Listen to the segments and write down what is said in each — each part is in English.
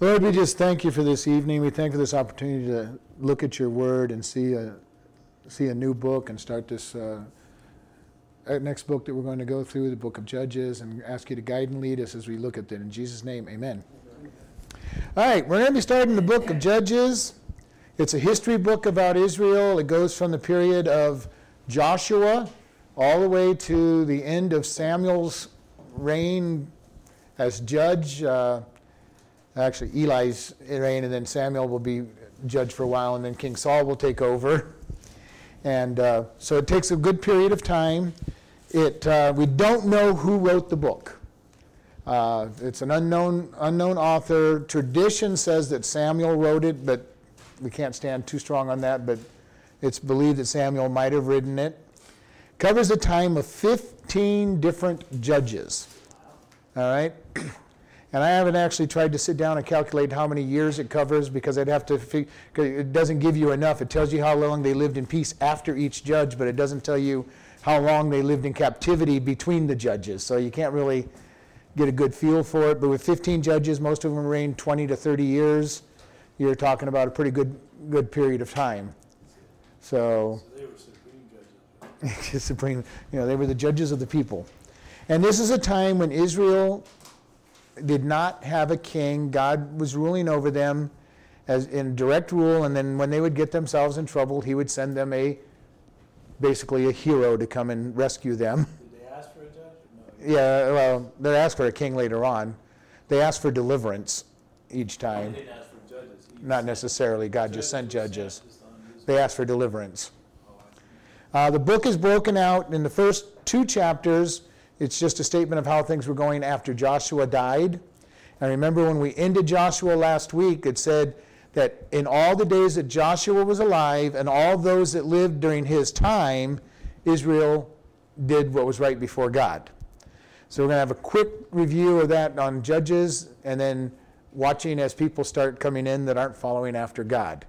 Lord, we just thank you for this evening. We thank you for this opportunity to look at your word and see a, see a new book and start this uh, next book that we're going to go through, the book of Judges, and ask you to guide and lead us as we look at it. In Jesus' name, amen. All right, we're going to be starting the book of Judges. It's a history book about Israel. It goes from the period of Joshua all the way to the end of Samuel's reign as judge. Uh, actually, Eli's reign, and then Samuel will be judge for a while, and then King Saul will take over. And uh, so it takes a good period of time. It, uh, we don't know who wrote the book. Uh, it's an unknown, unknown author. Tradition says that Samuel wrote it, but we can't stand too strong on that. But it's believed that Samuel might have written it. Covers a time of 15 different judges. All right? And I haven't actually tried to sit down and calculate how many years it covers because I'd have to figure, it doesn't give you enough. It tells you how long they lived in peace after each judge, but it doesn't tell you how long they lived in captivity between the judges. So you can't really get a good feel for it. But with 15 judges, most of them reigned 20 to 30 years. You're talking about a pretty good, good period of time. So, so they were supreme judges. supreme, you know, they were the judges of the people. And this is a time when Israel did not have a king. God was ruling over them as in direct rule, and then when they would get themselves in trouble, he would send them a basically a hero to come and rescue them. Did they ask for a judge? No. Yeah, well, they asked for a king later on. They asked for deliverance each time. They didn't ask for judges. Not necessarily. God just sent judges. They asked for deliverance. Oh, uh, the book is broken out in the first two chapters it's just a statement of how things were going after Joshua died. And remember when we ended Joshua last week, it said that in all the days that Joshua was alive and all those that lived during his time, Israel did what was right before God. So we're going to have a quick review of that on Judges and then watching as people start coming in that aren't following after God.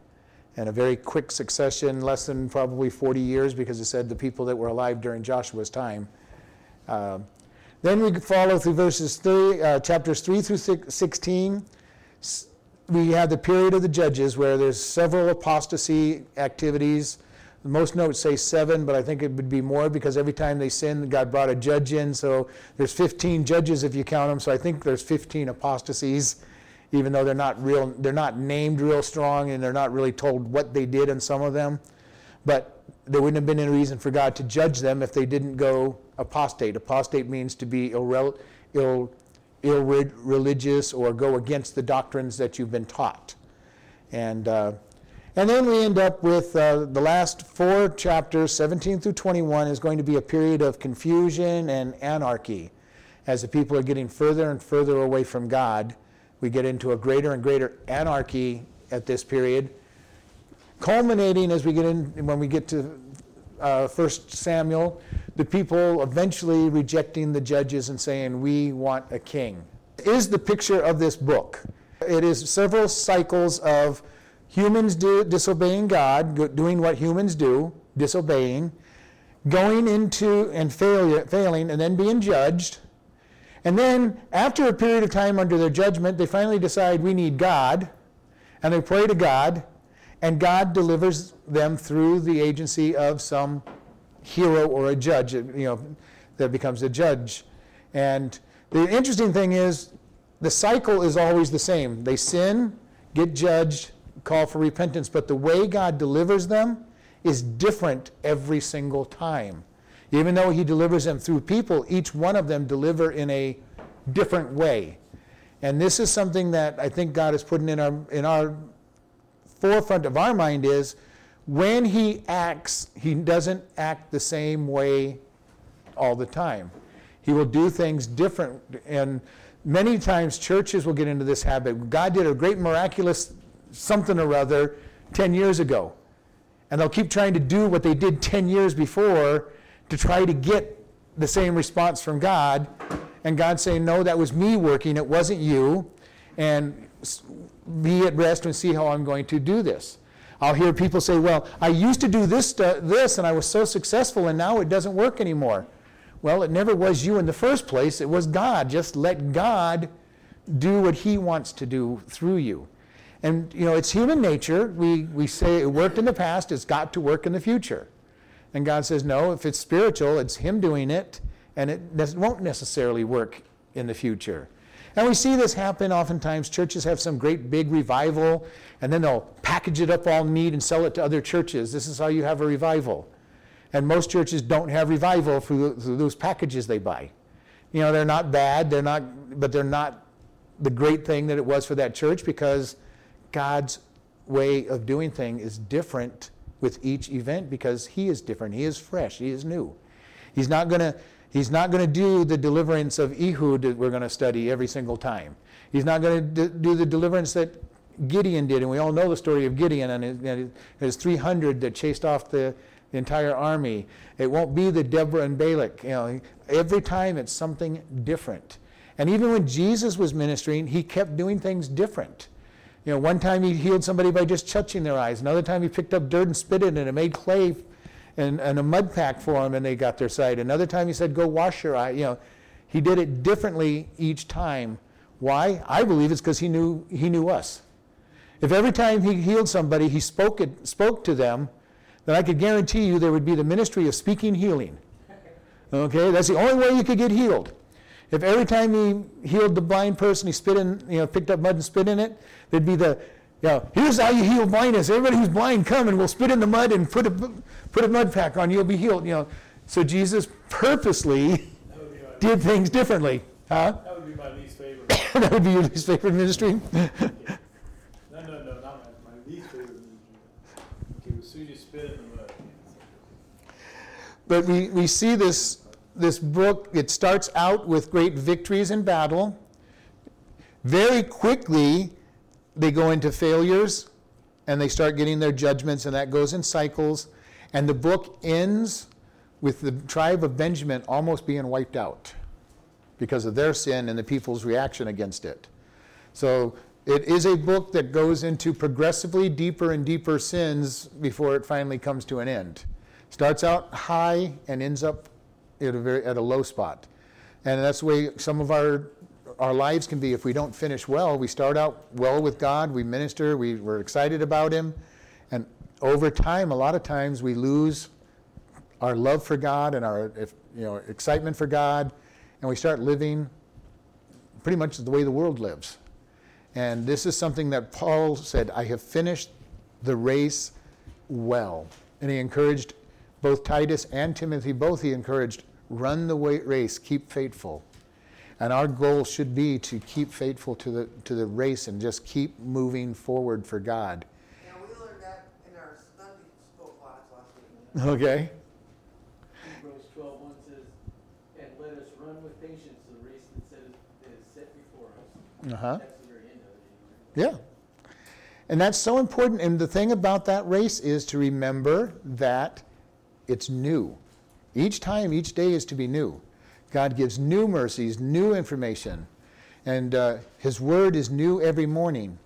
And a very quick succession, less than probably 40 years, because it said the people that were alive during Joshua's time uh, then we follow through verses three, uh, chapters 3 through 16. We have the period of the judges where there's several apostasy activities. Most notes say seven, but I think it would be more because every time they sinned, God brought a judge in. So there's 15 judges if you count them. So I think there's 15 apostasies, even though they're not real, they're not named real strong, and they're not really told what they did in some of them. But there wouldn't have been any reason for God to judge them if they didn't go apostate. Apostate means to be irrel- ill, irreligious or go against the doctrines that you've been taught. And, uh, and then we end up with uh, the last four chapters, 17 through 21, is going to be a period of confusion and anarchy. As the people are getting further and further away from God, we get into a greater and greater anarchy at this period, culminating as we get in when we get to uh, 1 Samuel, the people eventually rejecting the judges and saying, We want a king. Is the picture of this book. It is several cycles of humans do, disobeying God, doing what humans do, disobeying, going into and failure, failing, and then being judged. And then, after a period of time under their judgment, they finally decide we need God, and they pray to God, and God delivers them through the agency of some hero or a judge, you know, that becomes a judge. And the interesting thing is, the cycle is always the same. They sin, get judged, call for repentance, but the way God delivers them is different every single time. Even though He delivers them through people, each one of them deliver in a different way. And this is something that I think God is putting in our in our forefront of our mind is when he acts, he doesn't act the same way all the time. He will do things different. And many times churches will get into this habit. God did a great miraculous something or other 10 years ago. And they'll keep trying to do what they did 10 years before to try to get the same response from God. And God saying, No, that was me working, it wasn't you. And be at rest and see how I'm going to do this. I'll hear people say, Well, I used to do this, this and I was so successful, and now it doesn't work anymore. Well, it never was you in the first place, it was God. Just let God do what He wants to do through you. And, you know, it's human nature. We, we say it worked in the past, it's got to work in the future. And God says, no, if it's spiritual, it's Him doing it, and it won't necessarily work in the future. And we see this happen oftentimes. Churches have some great big revival, and then they'll package it up all neat and sell it to other churches. This is how you have a revival. And most churches don't have revival through, those packages they buy. You know, they're not bad, they're not, but they're not the great thing that it was for that church because God's way of doing things is different with each event because He is different. He is fresh. He is new. He's not going to. He's not going to do the deliverance of Ehud that we're going to study every single time. He's not going to do the deliverance that Gideon did, and we all know the story of Gideon and his, his 300 that chased off the, the entire army. It won't be the Deborah and Barak. You know, every time it's something different. And even when Jesus was ministering, he kept doing things different. You know, one time he healed somebody by just touching their eyes. Another time he picked up dirt and spit it in it and made clay and, a mud pack for them and they got their sight. Another time he said, go wash your eye. You know, he did it differently each time. Why? I believe it's because he knew, he knew us. If every time he healed somebody, he spoke, it, spoke to them, then I could guarantee you there would be the ministry of speaking healing. Okay, that's the only way you could get healed. If every time he healed the blind person, he spit in, you know, picked up mud and spit in it, there'd be the, you know, here's how you heal blindness. Everybody who's blind, come and we'll spit in the mud and put a, put a mud pack on. You'll be healed. You know, so Jesus purposely did things differently. Huh? That would be my least favorite. that would be your least favorite ministry. no, no, no, not my, my least favorite ministry. Okay, as soon as you spit in the mud. But we, we see this this book, it starts out with great victories in battle. Very quickly, they go into failures and they start getting their judgments, and that goes in cycles. And the book ends with the tribe of Benjamin almost being wiped out because of their sin and the people's reaction against it. So it is a book that goes into progressively deeper and deeper sins before it finally comes to an end. Starts out high and ends up at a, very, at a low spot. And that's the way some of our, our lives can be if we don't finish well. We start out well with God, we minister, we, we're excited about Him. And over time, a lot of times we lose our love for God and our you know, excitement for God, and we start living pretty much the way the world lives. And this is something that Paul said, I have finished the race well. And he encouraged both Titus and Timothy, both he encouraged run the race, keep faithful. And our goal should be to keep faithful to the, to the race and just keep moving forward for God. Yeah, we learned that in our Sunday school class last week. Okay. Hebrews 12 1 says, And let us run with patience the race that is set before us. Uh-huh. That's the very end of it. Yeah. And that's so important. And the thing about that race is to remember that it's new. Each time, each day is to be new. God gives new mercies, new information, and uh, His Word is new every morning.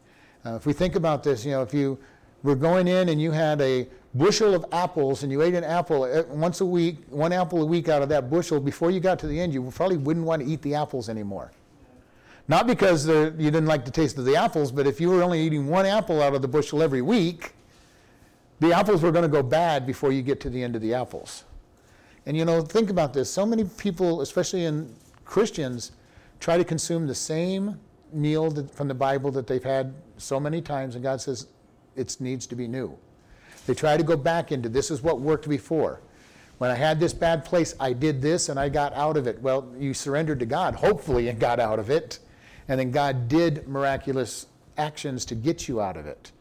Uh, if we think about this, you know, if you were going in and you had a bushel of apples and you ate an apple uh, once a week, one apple a week out of that bushel, before you got to the end, you probably wouldn't want to eat the apples anymore. Not because you didn't like the taste of the apples, but if you were only eating one apple out of the bushel every week, the apples were going to go bad before you get to the end of the apples. And you know, think about this. So many people, especially in Christians, try to consume the same meal that, from the Bible that they've had so many times, and God says it needs to be new. They try to go back into this is what worked before. When I had this bad place, I did this and I got out of it. Well, you surrendered to God, hopefully, and got out of it. And then God did miraculous actions to get you out of it.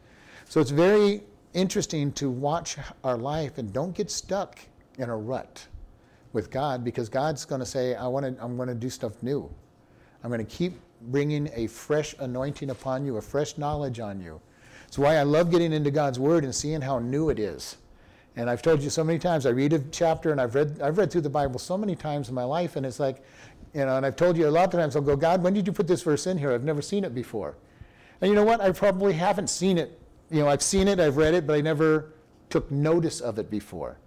So it's very interesting to watch our life and don't get stuck in a rut with God because God's going to say, I want to, I'm going to do stuff new. I'm going to keep bringing a fresh anointing upon you, a fresh knowledge on you. It's why I love getting into God's Word and seeing how new it is. And I've told you so many times, I read a chapter and I've read, I've read through the Bible so many times in my life, and it's like, you know, and I've told you a lot of times, I'll go, God, when did you put this verse in here? I've never seen it before. And you know what? I probably haven't seen it. You know, I've seen it, I've read it, but I never took notice of it before.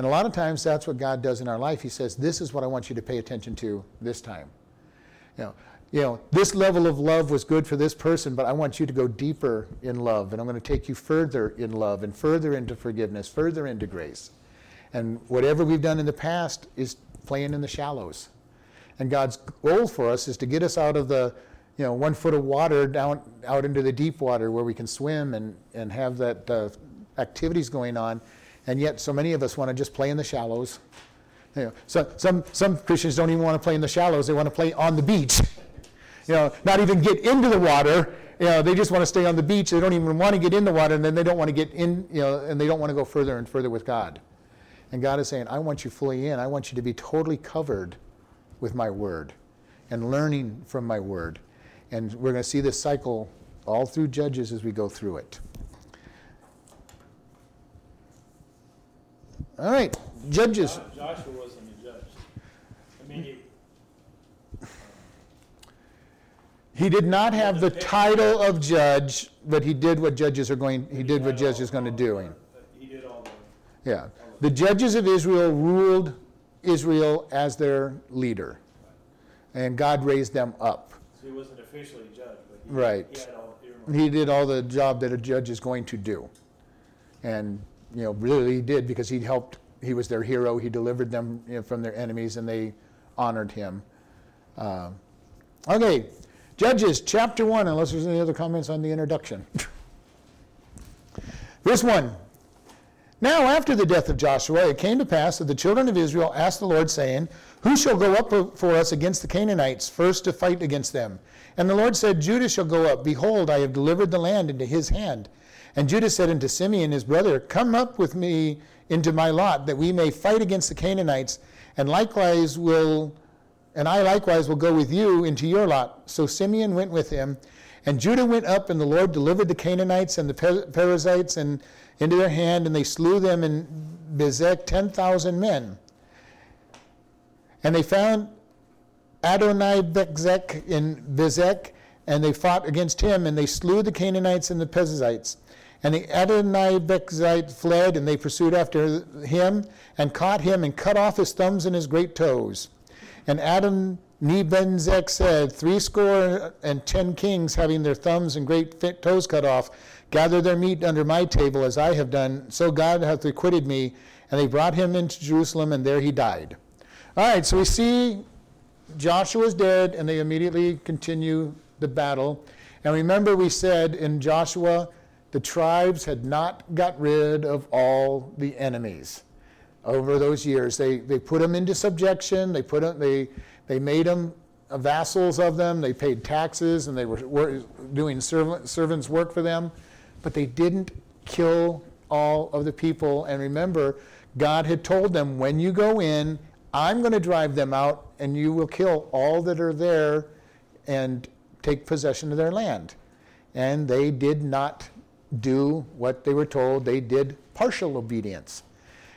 And a lot of times that's what God does in our life. He says, This is what I want you to pay attention to this time. You know, you know, this level of love was good for this person, but I want you to go deeper in love, and I'm going to take you further in love and further into forgiveness, further into grace. And whatever we've done in the past is playing in the shallows. And God's goal for us is to get us out of the, you know, one foot of water down out into the deep water where we can swim and, and have that uh, activities going on. And yet, so many of us want to just play in the shallows. You know, so, some, some Christians don't even want to play in the shallows, they want to play on the beach. You know, not even get into the water. You know, they just want to stay on the beach. They don't even want to get in the water, and then they don't want to get in, you know, and they don't want to go further and further with God. And God is saying, I want you fully in. I want you to be totally covered with my word and learning from my word. And we're going to see this cycle all through Judges as we go through it. All right, Judges. Uh, Joshua wasn't a judge. I mean, he, He did not have the title of judge, but he did what judges are going, he did what judges are going to do. He did all the, Yeah. The judges of Israel ruled Israel as their leader. And God raised them up. so he wasn't officially a judge, but he. Right. He had all. He did all the job that a judge is going to do. And, you know, really he did because he helped, he was their hero. He delivered them you know, from their enemies and they honored him. Um, okay, Judges chapter 1, unless there's any other comments on the introduction. Verse 1. Now, after the death of Joshua, it came to pass that the children of Israel asked the Lord, saying, Who shall go up for us against the Canaanites, first to fight against them? And the Lord said, Judah shall go up. Behold, I have delivered the land into his hand. And Judah said unto Simeon his brother, Come up with me into my lot, that we may fight against the Canaanites, and likewise will, and I likewise will go with you into your lot. So Simeon went with him, and Judah went up, and the Lord delivered the Canaanites and the Per- Perizzites and into their hand, and they slew them in Bezek ten thousand men. And they found Adoni-bezek in Bezek, and they fought against him, and they slew the Canaanites and the Perizzites. And the Adoni-bezek fled, and they pursued after him, and caught him, and cut off his thumbs and his great toes. And Adam Nebenzek said, Threescore and ten kings, having their thumbs and great toes cut off, gather their meat under my table, as I have done. So God hath requited me. And they brought him into Jerusalem, and there he died. All right, so we see Joshua's dead, and they immediately continue the battle. And remember, we said in Joshua, the tribes had not got rid of all the enemies over those years. They, they put them into subjection, they, put them, they, they made them vassals of them, they paid taxes, and they were, were doing servant, servants' work for them, but they didn't kill all of the people. And remember, God had told them, when you go in, I'm going to drive them out, and you will kill all that are there and take possession of their land. And they did not do what they were told, they did partial obedience.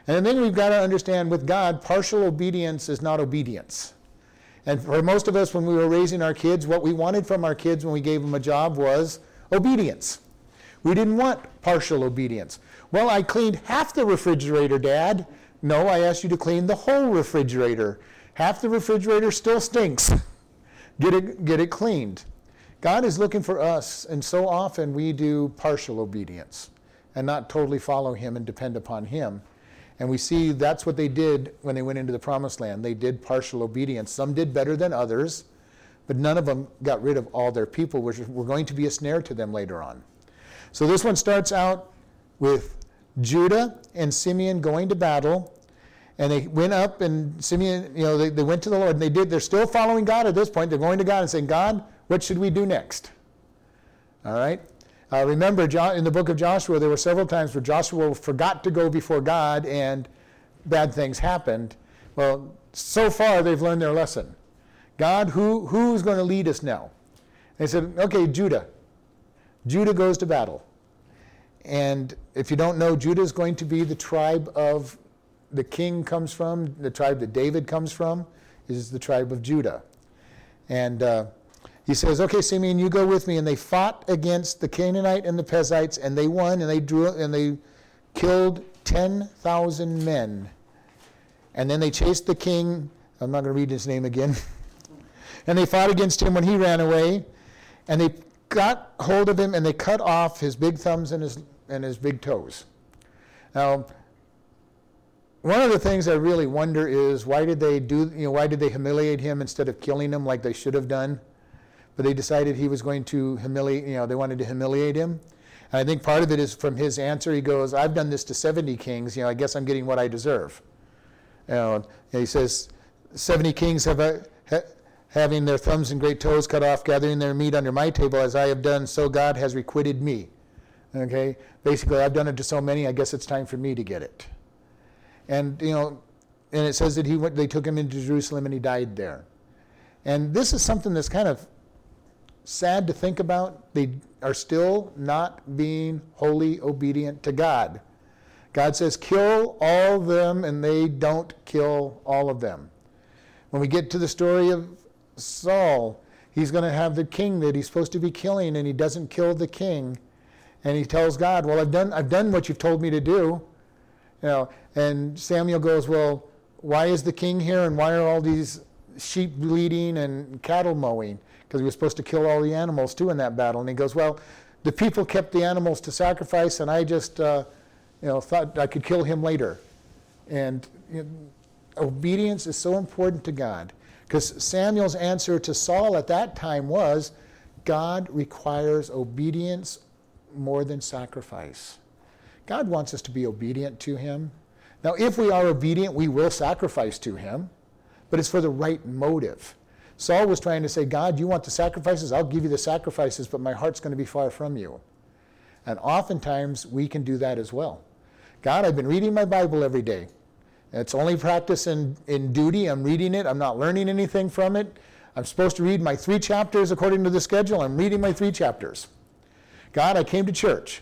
And then we've got to understand with God, partial obedience is not obedience. And for most of us, when we were raising our kids, what we wanted from our kids when we gave them a job was obedience. We didn't want partial obedience. Well, I cleaned half the refrigerator, Dad. No, I asked you to clean the whole refrigerator. Half the refrigerator still stinks. Get it, get it cleaned. God is looking for us, and so often we do partial obedience and not totally follow Him and depend upon Him. And we see that's what they did when they went into the promised land. They did partial obedience. Some did better than others, but none of them got rid of all their people, which were going to be a snare to them later on. So this one starts out with Judah and Simeon going to battle. And they went up, and Simeon, you know, they, they went to the Lord, and they did. They're still following God at this point. They're going to God and saying, God, what should we do next? All right? Uh, remember, in the book of Joshua, there were several times where Joshua forgot to go before God and bad things happened. Well, so far they've learned their lesson. God, who, who's going to lead us now? They said, okay, Judah. Judah goes to battle. And if you don't know, Judah is going to be the tribe of the king comes from, the tribe that David comes from, is the tribe of Judah. And uh, he says, Okay, Simeon, you go with me. And they fought against the Canaanite and the Perizzites, and they won, and they drew, and they killed 10,000 men. And then they chased the king. I'm not going to read his name again. And they fought against him when he ran away, and they got hold of him and they cut off his big thumbs and his, and his big toes. Now, one of the things I really wonder is why did they do, you know, why did they humiliate him instead of killing him like they should have done? But they decided he was going to humiliate, you know, they wanted to humiliate him. And I think part of it is from his answer. He goes, I've done this to 70 kings, you know, I guess I'm getting what I deserve. Know, he says, 70 kings have, a, ha, having their thumbs and great toes cut off, gathering their meat under my table, as I have done, so God has requited me. Okay? Basically, I've done it to so many, I guess it's time for me to get it. And, you know, and it says that he went, they took him into Jerusalem and he died there. And this is something that's kind of sad to think about. They are still not being wholly obedient to God. God says, kill all of them, and they don't kill all of them. When we get to the story of Saul, he's going to have the king that he's supposed to be killing, and he doesn't kill the king. And he tells God, Well, I've done, I've done what you've told me to do. You know, and Samuel goes, Well, why is the king here, and why are all these sheep bleeding and cattle mowing? Because he was supposed to kill all the animals too in that battle. And he goes, Well, the people kept the animals to sacrifice, and I just, uh, you know, thought I could kill him later. And you know, obedience is so important to God. Because Samuel's answer to Saul at that time was God requires obedience more than sacrifice. God wants us to be obedient to Him. Now, if we are obedient, we will sacrifice to Him, but it's for the right motive. Saul was trying to say, God, you want the sacrifices? I'll give you the sacrifices, but my heart's going to be far from you. And oftentimes we can do that as well. God, I've been reading my Bible every day. It's only practice in, in duty. I'm reading it, I'm not learning anything from it. I'm supposed to read my three chapters according to the schedule. I'm reading my three chapters. God, I came to church.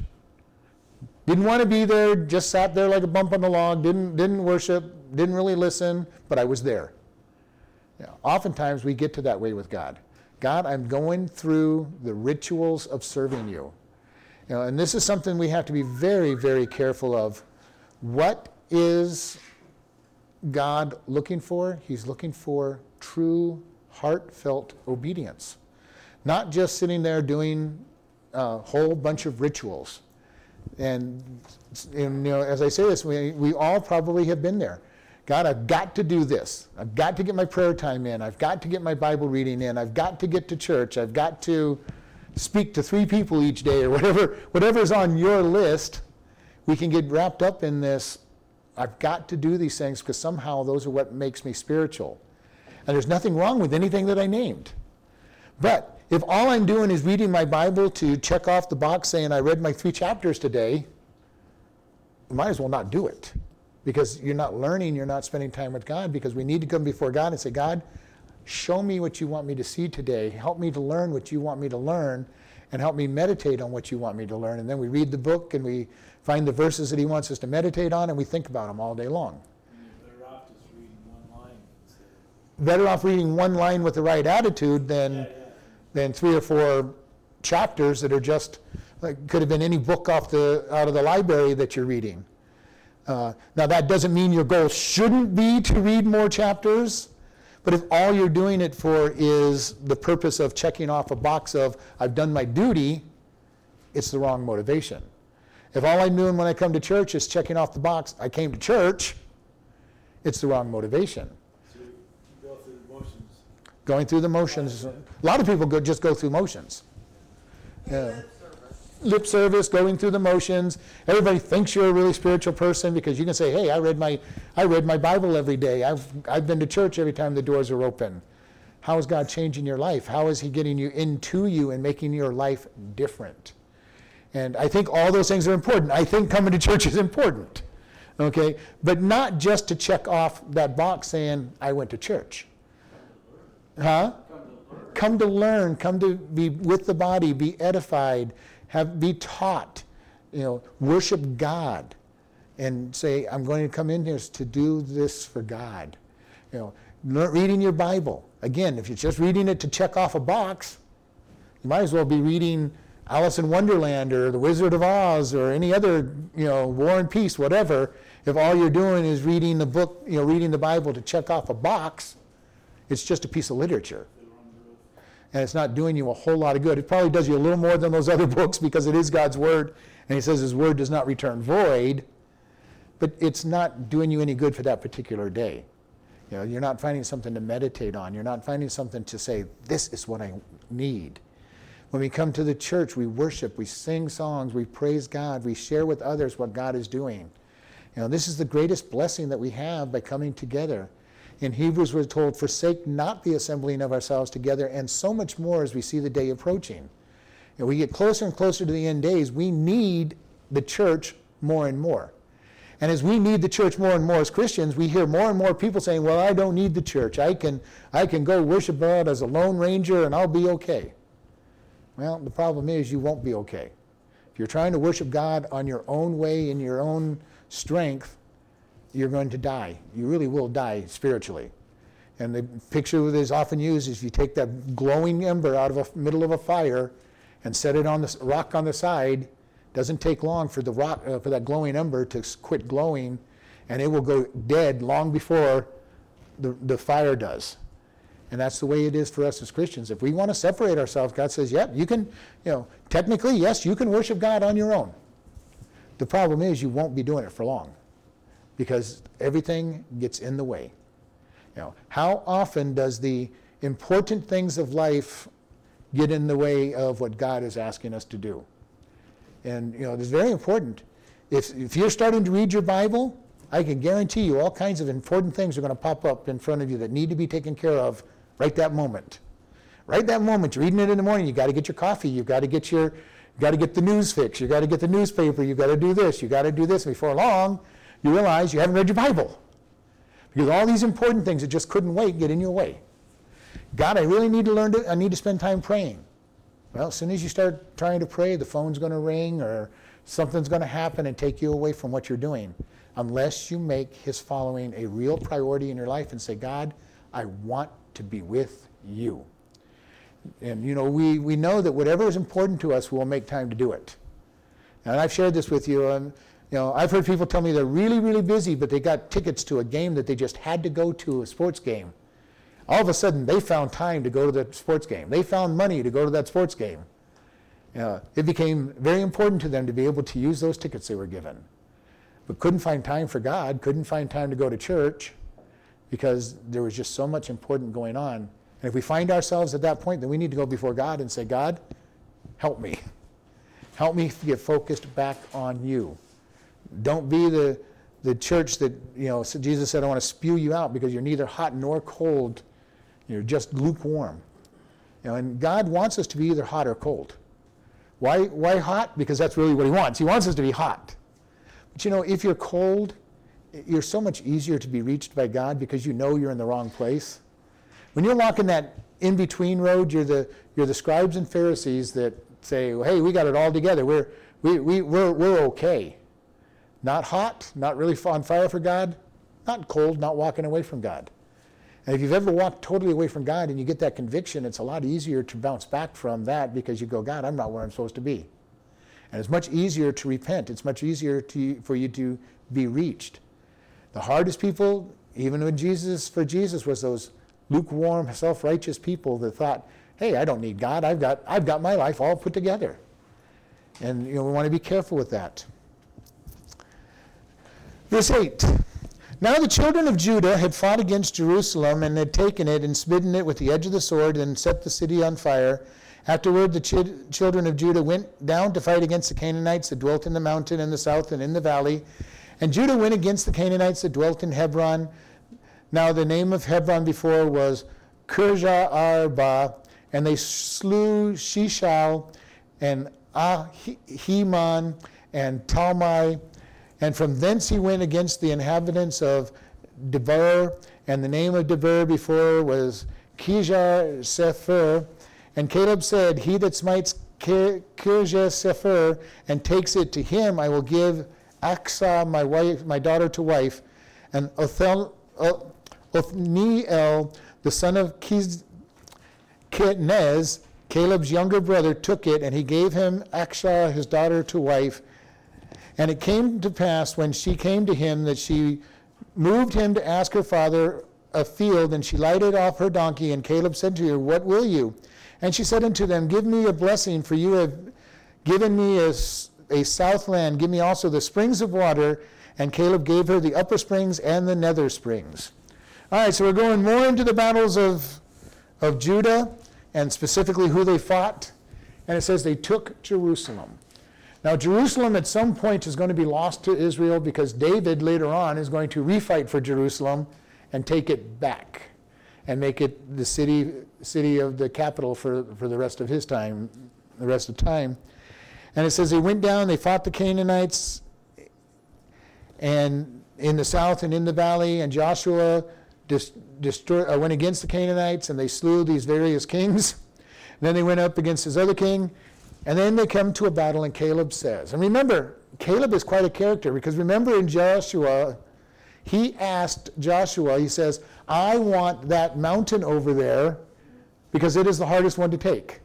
Didn't want to be there, just sat there like a bump on the log, didn't, didn't worship, didn't really listen, but I was there. Oftentimes we get to that way with God. God, I'm going through the rituals of serving you. you know, and this is something we have to be very, very careful of. What is God looking for? He's looking for true, heartfelt obedience. Not just sitting there doing a whole bunch of rituals. And, and you know, as I say this, we, we all probably have been there. God, I've got to do this. I've got to get my prayer time in. I've got to get my Bible reading in. I've got to get to church. I've got to speak to three people each day or whatever, whatever's on your list. We can get wrapped up in this. I've got to do these things because somehow those are what makes me spiritual. And there's nothing wrong with anything that I named. But if all I'm doing is reading my Bible to check off the box saying I read my three chapters today, you might as well not do it. Because you're not learning, you're not spending time with God, because we need to come before God and say, God, show me what you want me to see today. Help me to learn what you want me to learn, and help me meditate on what you want me to learn. And then we read the book and we find the verses that He wants us to meditate on, and we think about them all day long. Better off reading one line. Better off reading one line with the right attitude than, Yeah, yeah. than three or four chapters that are just like could have been any book off the out of the library that you're reading. Uh, now that doesn't mean your goal shouldn't be to read more chapters, but if all you're doing it for is the purpose of checking off a box of I've done my duty, it's the wrong motivation. If all I'm doing when I come to church is checking off the box, I came to church, it's the wrong motivation. So go through the motions. Going through the motions, a lot of people go, just go through motions. Yeah. Lip service. going through the motions. Everybody thinks you're a really spiritual person because you can say, "Hey, I read my I read my Bible every day. I've I've been to church every time the doors are open." How is God changing your life? How is He getting you into you and making your life different? And I think all those things are important. I think coming to church is important, okay? But not just to check off that box saying I went to church, huh? come to learn, come to be with the body, be edified, have be taught, you know, worship God, and say, I'm going to come in here to do this for God. You know, lear- reading your Bible. Again, if you're just reading it to check off a box, you might as well be reading Alice in Wonderland or The Wizard of Oz or any other, you know, War and Peace, whatever. If all you're doing is reading the book, you know, reading the Bible to check off a box, it's just a piece of literature. And it's not doing you a whole lot of good. It probably does you a little more than those other books because it is God's Word, and He says His Word does not return void, but it's not doing you any good for that particular day. You know, you're not finding something to meditate on. You're not finding something to say, this is what I need. When we come to the church, we worship, we sing songs, we praise God, we share with others what God is doing. You know, this is the greatest blessing that we have by coming together. In Hebrews, we're told, forsake not the assembling of ourselves together, and so much more as we see the day approaching. And we get closer and closer to the end days, we need the church more and more. And as we need the church more and more as Christians, we hear more and more people saying, Well, I don't need the church. I can, I can go worship God as a lone ranger and I'll be okay. Well, the problem is you won't be okay. If you're trying to worship God on your own way, in your own strength, you're going to die. You really will die spiritually. And the picture that is often used is you take that glowing ember out of the middle of a fire and set it on the rock on the side doesn't take long for the rock, uh, for that glowing ember to quit glowing, and it will go dead long before the, the fire does. And that's the way it is for us as Christians. If we want to separate ourselves, God says, "Yep, you can, you know, technically, yes, you can worship God on your own." The problem is you won't be doing it for long because everything gets in the way. You know, how often does the important things of life get in the way of what God is asking us to do? And you know, it's very important. If, if you're starting to read your Bible, I can guarantee you all kinds of important things are going to pop up in front of you that need to be taken care of right that moment. Right that moment, you're reading it in the morning, you got to get your coffee, you've got to get your you got to get the news fix, you got to get the newspaper, you got to do this, you got to do this. Before long, you realize you haven't read your Bible. Because all these important things that just couldn't wait get in your way. God, I really need to learn to I need to spend time praying. Well, as soon as you start trying to pray, the phone's going to ring or something's going to happen and take you away from what you're doing. Unless you make his following a real priority in your life and say, God, I want to be with you. And, you know, we, we know that whatever is important to us, we'll make time to do it. And I've shared this with you. And, you know, I've heard people tell me they're really, really busy, but they got tickets to a game that they just had to go to, a sports game all of a sudden they found time to go to the sports game. They found money to go to that sports game. Uh, it became very important to them to be able to use those tickets they were given. But couldn't find time for God, couldn't find time to go to church because there was just so much important going on. And if we find ourselves at that point, then we need to go before God and say, God, help me. Help me get focused back on you. Don't be the, the church that, you know, Jesus said, I want to spew you out because you're neither hot nor cold you're just lukewarm. You know, and God wants us to be either hot or cold. Why, why hot? Because that's really what He wants. He wants us to be hot. But you know, if you're cold, you're so much easier to be reached by God because you know you're in the wrong place. When you're walking that in between road, you're the, you're the scribes and Pharisees that say, hey, we got it all together. We're, we, we, we're, we're okay. Not hot, not really on fire for God, not cold, not walking away from God. And if you've ever walked totally away from God and you get that conviction, it's a lot easier to bounce back from that because you go, God, I'm not where I'm supposed to be. And it's much easier to repent. It's much easier to, for you to be reached. The hardest people, even when Jesus, for Jesus, was those lukewarm, self-righteous people that thought, hey, I don't need God. I've got, I've got my life all put together. And you know, we want to be careful with that. Verse 8. Now the children of Judah had fought against Jerusalem and had taken it and smitten it with the edge of the sword and set the city on fire. Afterward, the ch- children of Judah went down to fight against the Canaanites that dwelt in the mountain in the south and in the valley. And Judah went against the Canaanites that dwelt in Hebron. Now the name of Hebron before was Kirjath Arba, and they slew Sheshai and Ahiman and Talmai and from thence he went against the inhabitants of Debir, and the name of Debir before was Kirjath Sepher. And Caleb said, He that smites Kirjath Sepher and takes it to him, I will give Achsah my wife, my daughter to wife. And Othel, Othniel, the son of Kenaz, Caleb's younger brother, took it, and he gave him Achsah his daughter to wife. And it came to pass when she came to him that she moved him to ask her father a field, and she lighted off her donkey. And Caleb said to her, What will you? And she said unto them, Give me a blessing, for you have given me a, a south land. Give me also the springs of water. And Caleb gave her the upper springs and the nether springs. All right, so we're going more into the battles of, of Judah and specifically who they fought. And it says they took Jerusalem. Now, Jerusalem at some point is going to be lost to Israel because David later on is going to refight for Jerusalem and take it back and make it the city, city of the capital for, for the rest of his time, the rest of time. And it says they went down, they fought the Canaanites and in the south and in the valley, and Joshua dis- destroy, uh, went against the Canaanites and they slew these various kings. And then they went up against his other king, and then they come to a battle, and Caleb says, and remember, Caleb is quite a character because remember in Joshua, he asked Joshua, he says, I want that mountain over there because it is the hardest one to take.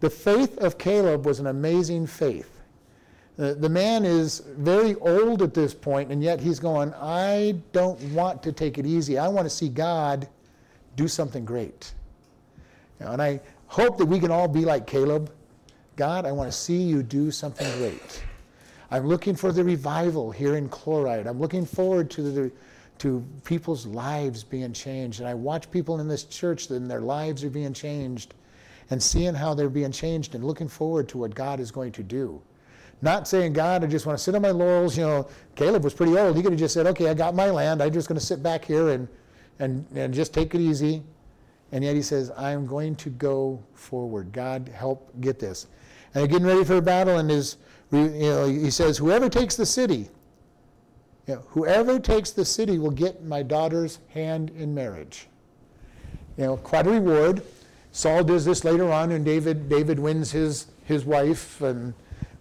The faith of Caleb was an amazing faith. The, the man is very old at this point, and yet he's going, I don't want to take it easy. I want to see God do something great. And I hope that we can all be like Caleb. God, I want to see you do something great. I'm looking for the revival here in Chloride. I'm looking forward to the to people's lives being changed. And I watch people in this church and their lives are being changed and seeing how they're being changed and looking forward to what God is going to do. Not saying, God, I just want to sit on my laurels. You know, Caleb was pretty old. He could have just said, okay, I got my land. I'm just going to sit back here and, and, and just take it easy. And yet he says, I'm going to go forward. God, help get this. And they're getting ready for a battle, and you know, he says, whoever takes the city, you know, whoever takes the city will get my daughter's hand in marriage. You know, quite a reward. Saul does this later on, and David David wins his his wife, and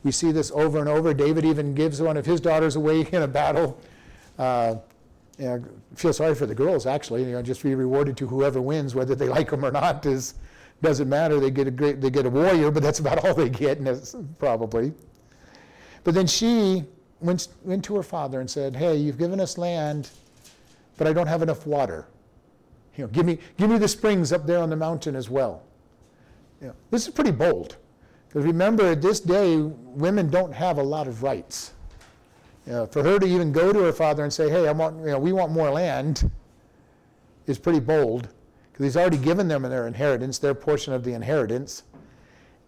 we see this over and over. David even gives one of his daughters away in a battle. Uh, feel sorry for the girls actually. You know, just be rewarded to whoever wins, whether they like them or not, is doesn't matter. They get a great they get a warrior, but that's about all they get, probably. But then she went, went to her father and said, Hey, you've given us land, but I don't have enough water. You know, give me, give me the springs up there on the mountain as well. You know, this is pretty bold. Because remember, at this day, women don't have a lot of rights. You know, for her to even go to her father and say, hey, I want, you know, we want more land, is pretty bold. Because he's already given them their inheritance, their portion of the inheritance.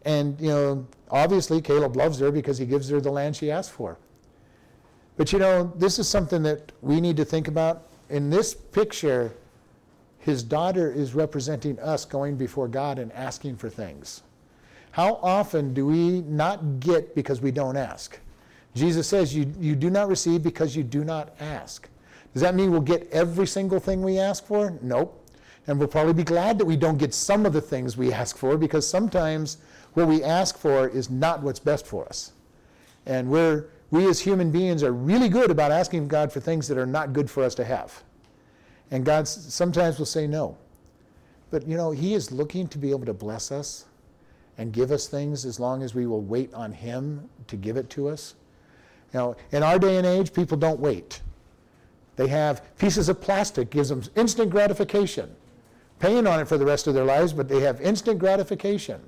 And, you know, obviously Caleb loves her because he gives her the land she asked for. But you know, this is something that we need to think about. In this picture, his daughter is representing us going before God and asking for things. How often do we not get because we don't ask? Jesus says, you, you do not receive because you do not ask. Does that mean we'll get every single thing we ask for? Nope. And we'll probably be glad that we don't get some of the things we ask for because sometimes what we ask for is not what's best for us. And we're we as human beings are really good about asking God for things that are not good for us to have. And God sometimes will say no. But you know, He is looking to be able to bless us and give us things as long as we will wait on Him to give it to us. You know, in our day and age, people don't wait. They have pieces of plastic, gives them instant gratification. Paying on it for the rest of their lives, but they have instant gratification.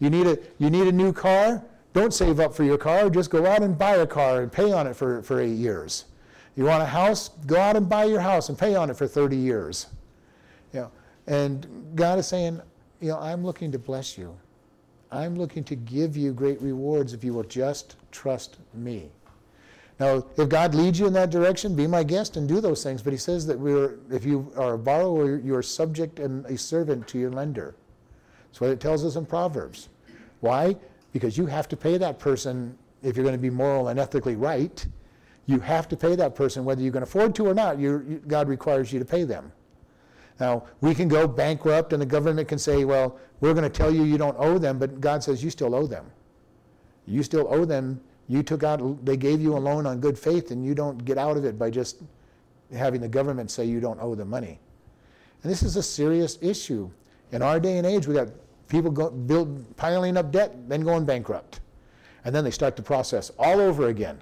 You need a, you need a new car? Don't save up for your car, just go out and buy a car and pay on it for, for eight years. You want a house? Go out and buy your house and pay on it for 30 years. You know, and God is saying, you know, I'm looking to bless you. I'm looking to give you great rewards if you will just trust me. Now, if God leads you in that direction, be my guest and do those things. But he says that we're, if you are a borrower, you are subject and a servant to your lender. That's what it tells us in Proverbs. Why? because you have to pay that person if you're going to be moral and ethically right. You have to pay that person whether you can afford to or not. You, God requires you to pay them. Now, we can go bankrupt and the government can say, well, we're going to tell you you don't owe them, but God says you still owe them. You still owe them. You took out, they gave you a loan on good faith, and you don't get out of it by just having the government say you don't owe the money. And this is a serious issue. In our day and age, we got People go, build, piling up debt, then going bankrupt. And then they start the process all over again.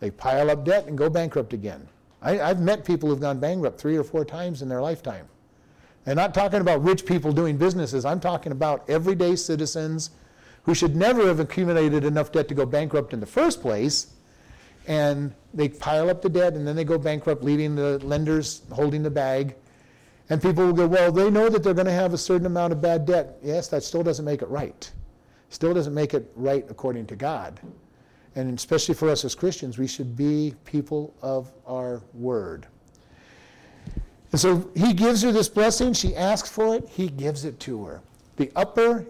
They pile up debt and go bankrupt again. I, have met people who've gone bankrupt three or four times in their lifetime. And not talking about rich people doing businesses, I'm talking about everyday citizens who should never have accumulated enough debt to go bankrupt in the first place. And they pile up the debt and then they go bankrupt, leaving the lenders holding the bag. And people will go, well, they know that they're going to have a certain amount of bad debt. Yes, that still doesn't make it right. Still doesn't make it right according to God. And especially for us as Christians, we should be people of our word. And so he gives her this blessing. She asks for it. He gives it to her. The upper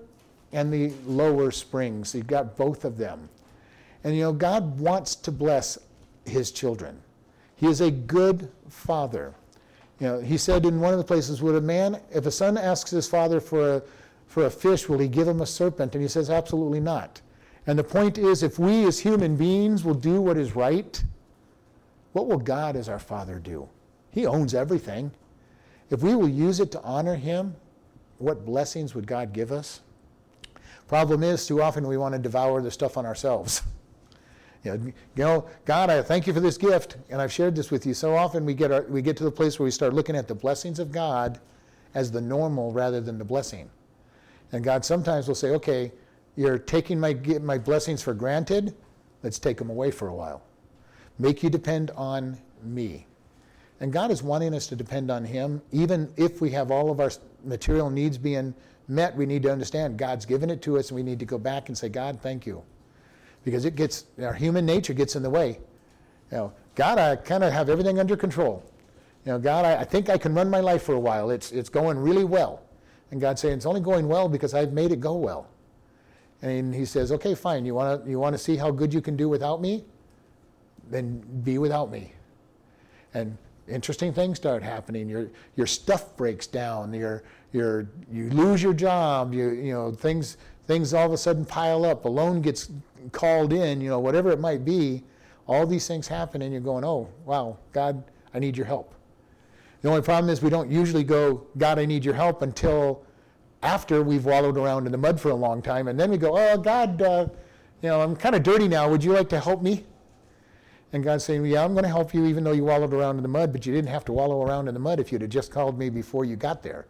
and the lower springs. You've got both of them. And you know, God wants to bless his children. He is a good father. You know, he said in one of the places, would a man, if a son asks his father for a, for a fish, will he give him a serpent? And he says, absolutely not. And the point is, if we as human beings will do what is right, what will God as our Father do? He owns everything. If we will use it to honor Him, what blessings would God give us? Problem is, too often we want to devour the stuff on ourselves. You know, God, I thank you for this gift, and I've shared this with you. So often we get, our, we get to the place where we start looking at the blessings of God as the normal rather than the blessing. And God sometimes will say, okay, you're taking my, my blessings for granted. Let's take them away for a while. Make you depend on me. And God is wanting us to depend on Him. Even if we have all of our material needs being met, we need to understand God's given it to us, and we need to go back and say, God, thank you. Because it gets, our human nature gets in the way. You know, God, I kind of have everything under control. You know, God, I, I think I can run my life for a while. It's, it's going really well. And God's saying, it's only going well because I've made it go well. And he says, okay, fine. You want to you want to see how good you can do without me? Then be without me. And interesting things start happening. Your your stuff breaks down. Your your you lose your job. You you know things things all of a sudden pile up. A loan gets called in. You know whatever it might be. All these things happen, and you're going, oh wow, God, I need your help. The only problem is we don't usually go, God, I need your help until after we've wallowed around in the mud for a long time, and then we go, oh God, uh, you know, I'm kind of dirty now. Would you like to help me? And God's saying, yeah, I'm going to help you even though you wallowed around in the mud, but you didn't have to wallow around in the mud if you'd have just called me before you got there.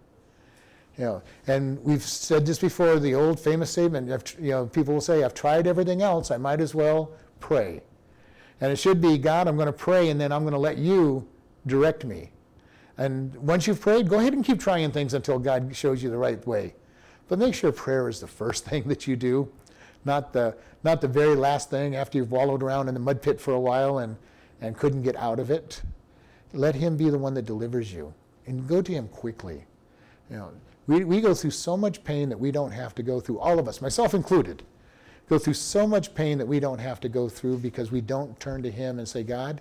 You know, and we've said this before, the old famous statement, you know, people will say, I've tried everything else, I might as well pray. And it should be, God, I'm going to pray, and then I'm going to let you direct me. And once you've prayed, go ahead and keep trying things until God shows you the right way. But make sure prayer is the first thing that you do, not the, not the very last thing after you've wallowed around in the mud pit for a while and, and couldn't get out of it. Let Him be the one that delivers you. And go to Him quickly. You know, we, we go through so much pain that we don't have to go through, all of us, myself included, go through so much pain that we don't have to go through because we don't turn to Him and say, God,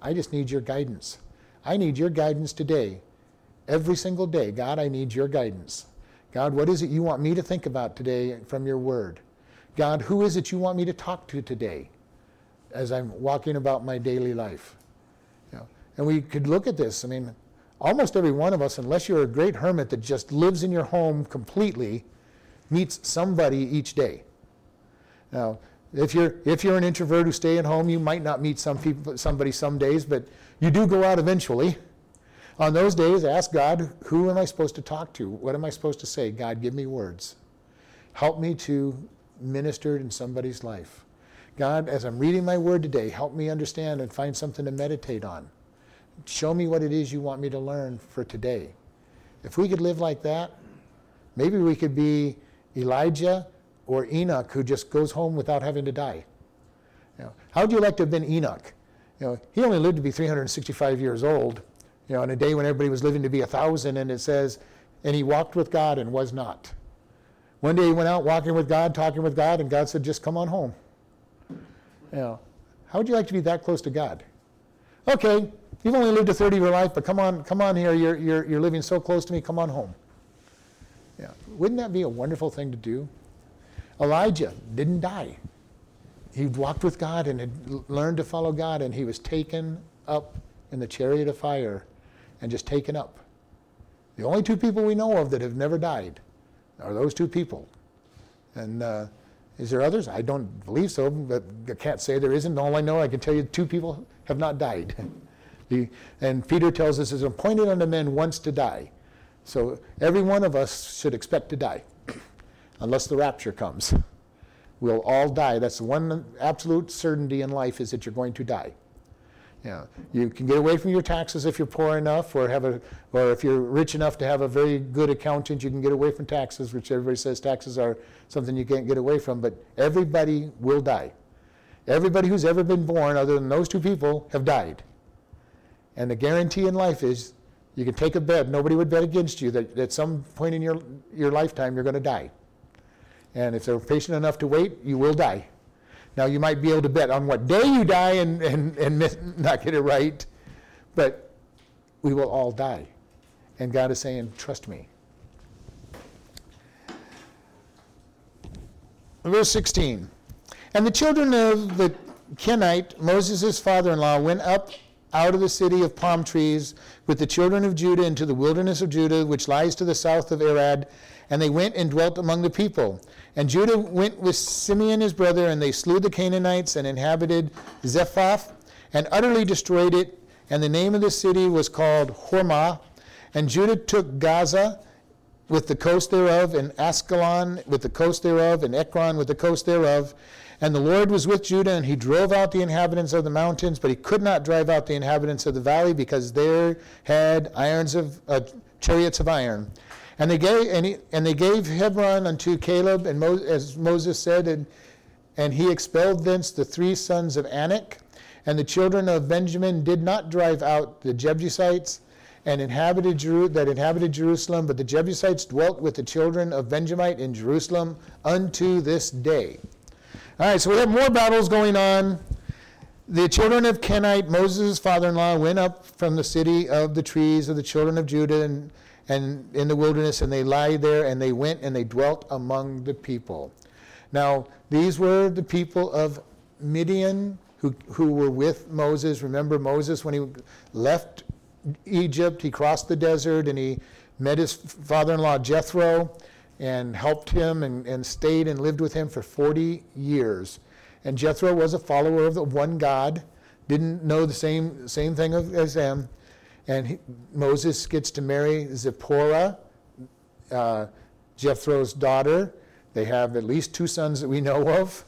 I just need your guidance. I need your guidance today. Every single day, God, I need your guidance. God, what is it you want me to think about today from your word? God, who is it you want me to talk to today as I'm walking about my daily life? You know, and we could look at this. I mean, almost every one of us, unless you're a great hermit that just lives in your home completely, meets somebody each day. Now, if you're if you're an introvert who stay at home, you might not meet some people somebody some days, but you do go out eventually. On those days, ask God, who am I supposed to talk to? What am I supposed to say? God, give me words. Help me to minister in somebody's life. God, as I'm reading my word today, help me understand and find something to meditate on. Show me what it is you want me to learn for today. If we could live like that, maybe we could be Elijah or Enoch who just goes home without having to die. You know, how would you like to have been Enoch? You know, he only lived to be 365 years old, you know, in a day when everybody was living to be a thousand, and it says, and he walked with God and was not. One day he went out walking with God, talking with God, and God said, just come on home. You know, how would you like to be that close to God? Okay, you've only lived a third of your life, but come on, come on here. You're, you're, you're living so close to me. Come on home. Yeah. Wouldn't that be a wonderful thing to do? Elijah didn't die he walked with God and had learned to follow God, and he was taken up in the chariot of fire and just taken up. The only two people we know of that have never died are those two people. And uh, is there others? I don't believe so, but I can't say there isn't. All I know, I can tell you two people have not died. the, and Peter tells us it's appointed unto men once to die, So every one of us should expect to die, unless the rapture comes. We'll all die. That's the one absolute certainty in life is that you're going to die. Yeah, you can get away from your taxes if you're poor enough, or have a, or if you're rich enough to have a very good accountant, you can get away from taxes, which everybody says taxes are something you can't get away from. But everybody will die. Everybody who's ever been born, other than those two people, have died. And the guarantee in life is, you can take a bet. Nobody would bet against you that at some point in your your lifetime you're going to die. And if they're patient enough to wait, you will die. Now, you might be able to bet on what day you die and, and, and miss, not get it right, but we will all die. And God is saying, trust me. Verse 16. And the children of the Kenite, Moses' father in law, went up out of the city of palm trees with the children of Judah into the wilderness of Judah, which lies to the south of Arad, and they went and dwelt among the people. And Judah went with Simeon his brother, and they slew the Canaanites and inhabited Zephath, and utterly destroyed it. And the name of the city was called Hormah. And Judah took Gaza with the coast thereof, and Ascalon with the coast thereof, and Ekron with the coast thereof. And the Lord was with Judah, and he drove out the inhabitants of the mountains, but he could not drive out the inhabitants of the valley, because there had irons of uh, chariots of iron. And they gave, and, he, and they gave Hebron unto Caleb, and Mo, as Moses said, and, and he expelled thence the three sons of Anak. And the children of Benjamin did not drive out the Jebusites and inhabited Jeru- that inhabited Jerusalem, but the Jebusites dwelt with the children of Benjamite in Jerusalem unto this day. All right, so we have more battles going on. The children of Kenite, Moses' father in law, went up from the city of the trees of the children of Judah and and in the wilderness, and they lie there, and they went and they dwelt among the people. Now, these were the people of Midian who, who were with Moses. Remember Moses when he left Egypt, he crossed the desert and he met his father in law Jethro and helped him and, and stayed and lived with him for 40 years. And Jethro was a follower of the one God, didn't know the same, same thing as them. And he, Moses gets to marry Zipporah, uh, Jethro's daughter. They have at least two sons that we know of.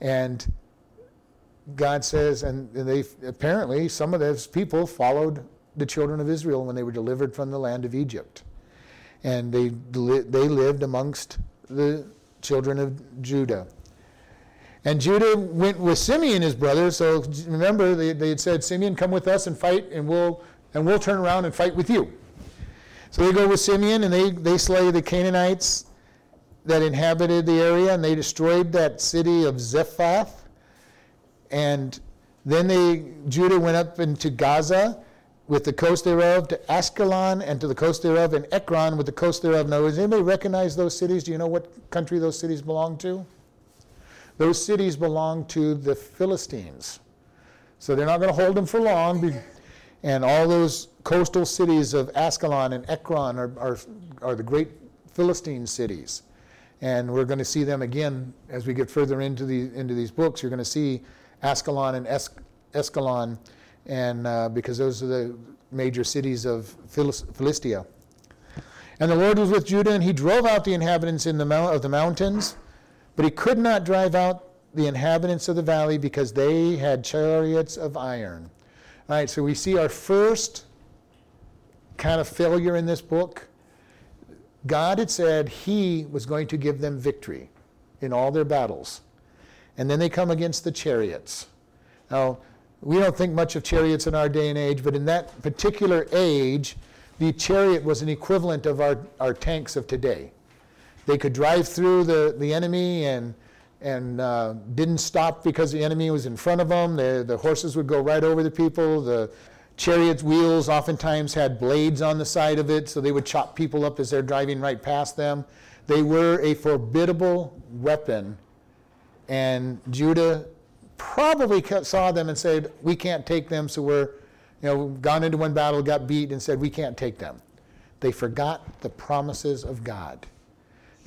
And God says, and they apparently, some of those people followed the children of Israel when they were delivered from the land of Egypt. And they, they lived amongst the children of Judah. And Judah went with Simeon, his brother. So remember, they, they had said, Simeon, come with us and fight, and we'll and we'll turn around and fight with you. So they go with Simeon and they, they slay the Canaanites that inhabited the area and they destroyed that city of Zephath. And then they Judah went up into Gaza with the coast thereof to Askelon and to the coast thereof and Ekron with the coast thereof. Now, does anybody recognize those cities? Do you know what country those cities belong to? Those cities belong to the Philistines. So they're not going to hold them for long and all those coastal cities of Ascalon and Ekron are, are, are the great Philistine cities. And we're going to see them again as we get further into, the, into these books. You're going to see Ascalon and es- Escalon, and, uh, because those are the major cities of Philistia. And the Lord was with Judah, and he drove out the inhabitants in the of the mountains, but he could not drive out the inhabitants of the valley because they had chariots of iron. All right, so we see our first kind of failure in this book. God had said he was going to give them victory in all their battles. And then they come against the chariots. Now, we don't think much of chariots in our day and age, but in that particular age, the chariot was an equivalent of our, our tanks of today. They could drive through the, the enemy and and uh, didn't stop because the enemy was in front of them. The, the horses would go right over the people. The chariot's wheels oftentimes had blades on the side of it, so they would chop people up as they're driving right past them. They were a formidable weapon, and Judah probably saw them and said, "We can't take them," so we're, you know, gone into one battle, got beat, and said, "We can't take them." They forgot the promises of God.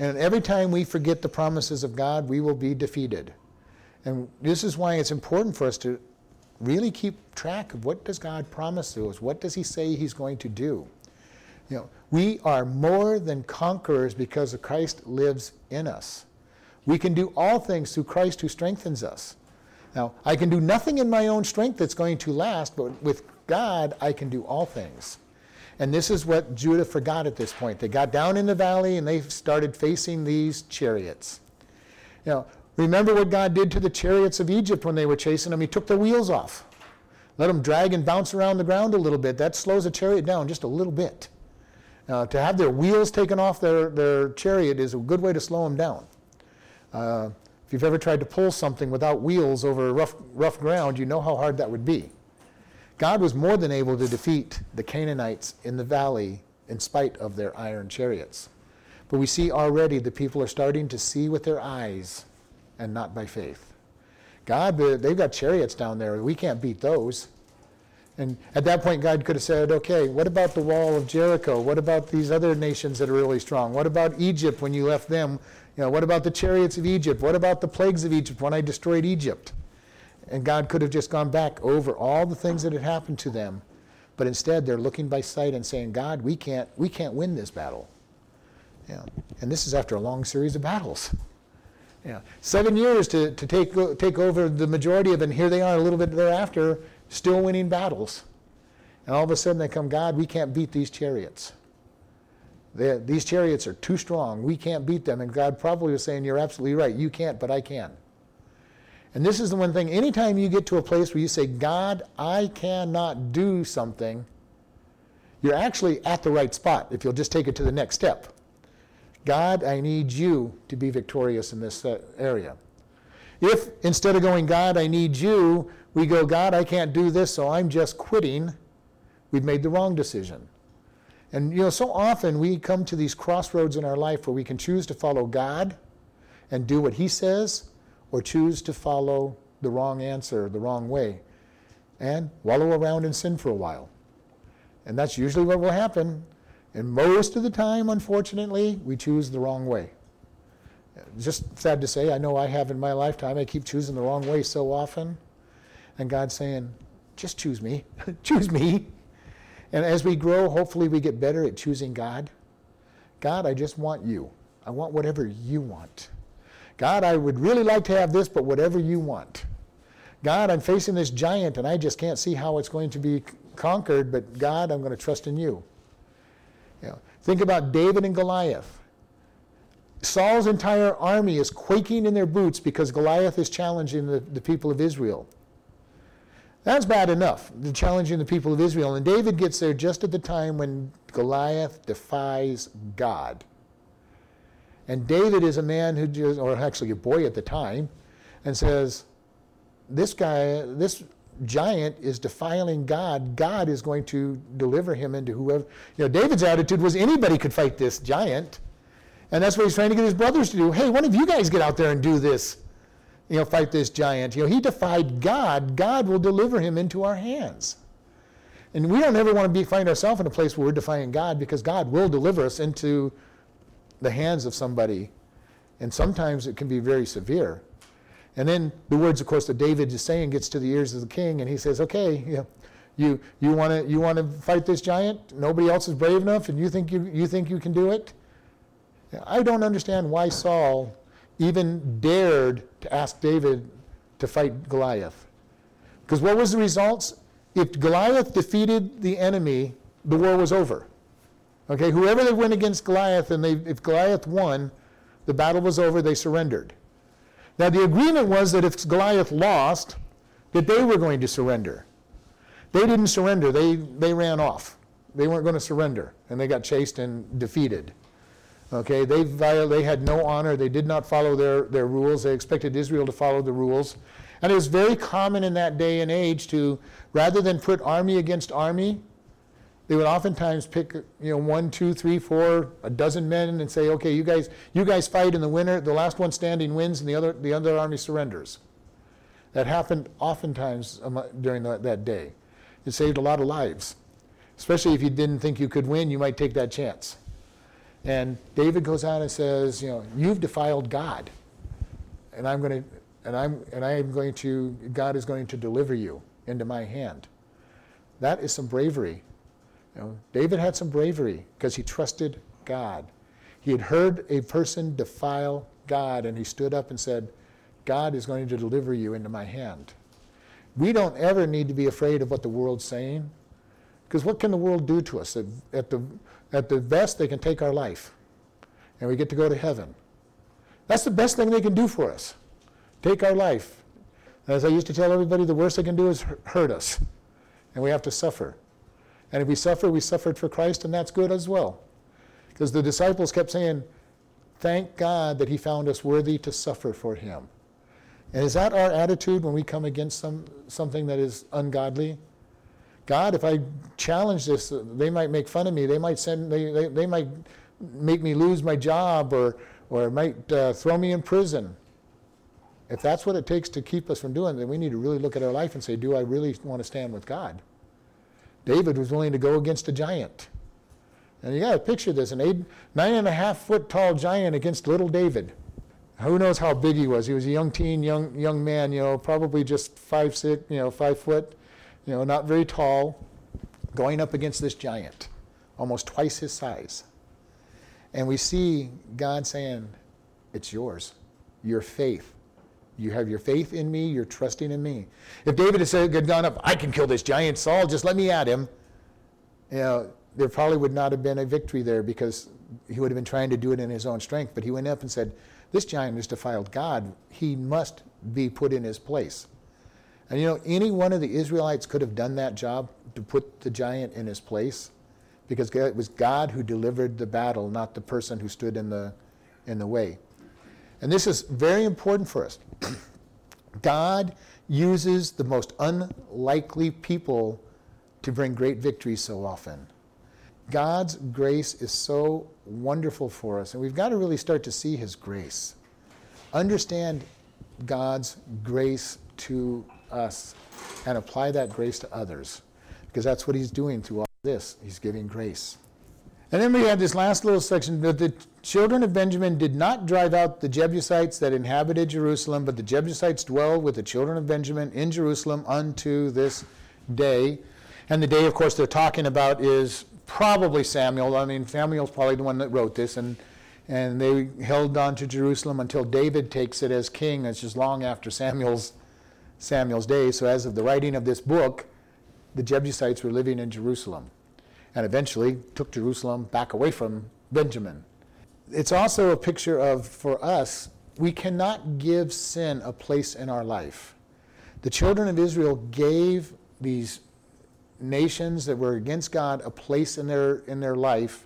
And every time we forget the promises of God, we will be defeated. And this is why it's important for us to really keep track of what does God promise to us? What does he say he's going to do? You know, we are more than conquerors because Christ lives in us. We can do all things through Christ who strengthens us. Now, I can do nothing in my own strength that's going to last, but with God, I can do all things. And this is what Judah forgot at this point. They got down in the valley and they started facing these chariots. Now, remember what God did to the chariots of Egypt when they were chasing them? He took their wheels off. Let them drag and bounce around the ground a little bit. That slows a chariot down just a little bit. Uh, to have their wheels taken off their, their chariot is a good way to slow them down. Uh, if you've ever tried to pull something without wheels over rough, rough ground, you know how hard that would be. God was more than able to defeat the Canaanites in the valley in spite of their iron chariots. But we see already the people are starting to see with their eyes and not by faith. God, they've got chariots down there. We can't beat those. And at that point, God could have said, okay, what about the wall of Jericho? What about these other nations that are really strong? What about Egypt when you left them? You know, what about the chariots of Egypt? What about the plagues of Egypt when I destroyed Egypt? And God could have just gone back over all the things that had happened to them. But instead, they're looking by sight and saying, God, we can't, we can't win this battle. Yeah. And this is after a long series of battles. Yeah. Seven years to, to take, take over the majority of it, and here they are a little bit thereafter, still winning battles. And all of a sudden they come, God, we can't beat these chariots. They, these chariots are too strong. We can't beat them. And God probably was saying, You're absolutely right. You can't, but I can. And this is the one thing anytime you get to a place where you say, God, I cannot do something, you're actually at the right spot if you'll just take it to the next step. God, I need you to be victorious in this uh, area. If instead of going, God, I need you, we go, God, I can't do this, so I'm just quitting, we've made the wrong decision. And you know, so often we come to these crossroads in our life where we can choose to follow God and do what He says, or choose to follow the wrong answer, the wrong way, and wallow around in sin for a while. And that's usually what will happen. And most of the time, unfortunately, we choose the wrong way. Just sad to say, I know I have in my lifetime. I keep choosing the wrong way so often. And God's saying, just choose me. choose me. And as we grow, hopefully we get better at choosing God. God, I just want you. I want whatever you want. God, I would really like to have this, but whatever you want. God, I'm facing this giant and I just can't see how it's going to be conquered, but God, I'm going to trust in you. you know, think about David and Goliath. Saul's entire army is quaking in their boots because Goliath is challenging the, the people of Israel. That's bad enough, the challenging the people of Israel. And David gets there just at the time when Goliath defies God. And David is a man who just, or actually a boy at the time, and says, This guy, this giant is defiling God. God is going to deliver him into whoever. You know, David's attitude was anybody could fight this giant. And that's what he's trying to get his brothers to do. Hey, one of you guys get out there and do this you know, fight this giant. You know, he defied God. God will deliver him into our hands. And we don't ever want to be, find ourselves in a place where we're defying God because God will deliver us into the hands of somebody. And sometimes it can be very severe. And then the words, of course, that David is saying gets to the ears of the king, and he says, "Okay, you, you, you want to, you want to fight this giant? Nobody else is brave enough, and you think you, you think you can do it?" I don't understand why Saul even dared to ask David to fight Goliath. Because what was the results? If Goliath defeated the enemy, the war was over. Okay, whoever they went against Goliath, and they, if Goliath won, the battle was over, they surrendered. Now, the agreement was that if Goliath lost, that they were going to surrender. They didn't surrender, they, they ran off. They weren't going to surrender, and they got chased and defeated. Okay, they, they had no honor. They did not follow their, their rules. They expected Israel to follow the rules. And it was very common in that day and age to, rather than put army against army, they would oftentimes pick, you know, one, two, three, four, a dozen men and say, okay, you guys, you guys fight in the winter. The last one standing wins, and the other, the other army surrenders. That happened oftentimes during the, that day. It saved a lot of lives. Especially if you didn't think you could win, you might take that chance. And David goes out and says, you know, you've defiled God. And I'm going to and I'm and I am going to God is going to deliver you into my hand. That is some bravery. You know, David had some bravery because he trusted God. He had heard a person defile God, and he stood up and said, God is going to deliver you into my hand. We don't ever need to be afraid of what the world's saying, because what can the world do to us? At, the, at the best, they can take our life, and we get to go to heaven. That's the best thing they can do for us take our life. As I used to tell everybody, the worst they can do is hurt us, and we have to suffer. And if we suffer, we suffered for Christ, and that's good as well. Because the disciples kept saying, Thank God that He found us worthy to suffer for Him. And is that our attitude when we come against some, something that is ungodly? God, if I challenge this, they might make fun of me. They might send, they, they, they might make me lose my job or, or might uh, throw me in prison. If that's what it takes to keep us from doing then we need to really look at our life and say, do I really want to stand with God? David was willing to go against a giant. And you got to picture this an eight, nine and a half foot tall giant against little David. Who knows how big he was? He was a young teen, young, young man, you know, probably just five, six, you know, five foot, you know, not very tall, going up against this giant, almost twice his size. And we see God saying, It's yours. Your faith. You have your faith in me, you're trusting in me. If David had said, gone up, I can kill this giant Saul, just let me at him, you know, there probably would not have been a victory there because he would have been trying to do it in his own strength. But he went up and said, This giant has defiled God. He must be put in his place. And you know, any one of the Israelites could have done that job to put the giant in his place because it was God who delivered the battle, not the person who stood in the, in the way. And this is very important for us. God uses the most unlikely people to bring great victories so often. God's grace is so wonderful for us, and we've got to really start to see His grace. Understand God's grace to us and apply that grace to others, because that's what He's doing through all this. He's giving grace. And then we have this last little section that the children of Benjamin did not drive out the Jebusites that inhabited Jerusalem, but the Jebusites dwell with the children of Benjamin in Jerusalem unto this day. And the day, of course, they're talking about is probably Samuel. I mean, Samuel's probably the one that wrote this, and and they held on to Jerusalem until David takes it as king. It's just long after Samuel's Samuel's day. So as of the writing of this book, the Jebusites were living in Jerusalem, and eventually took Jerusalem back away from Benjamin. It's also a picture of for us we cannot give sin a place in our life. The children of Israel gave these nations that were against God a place in their, in their life,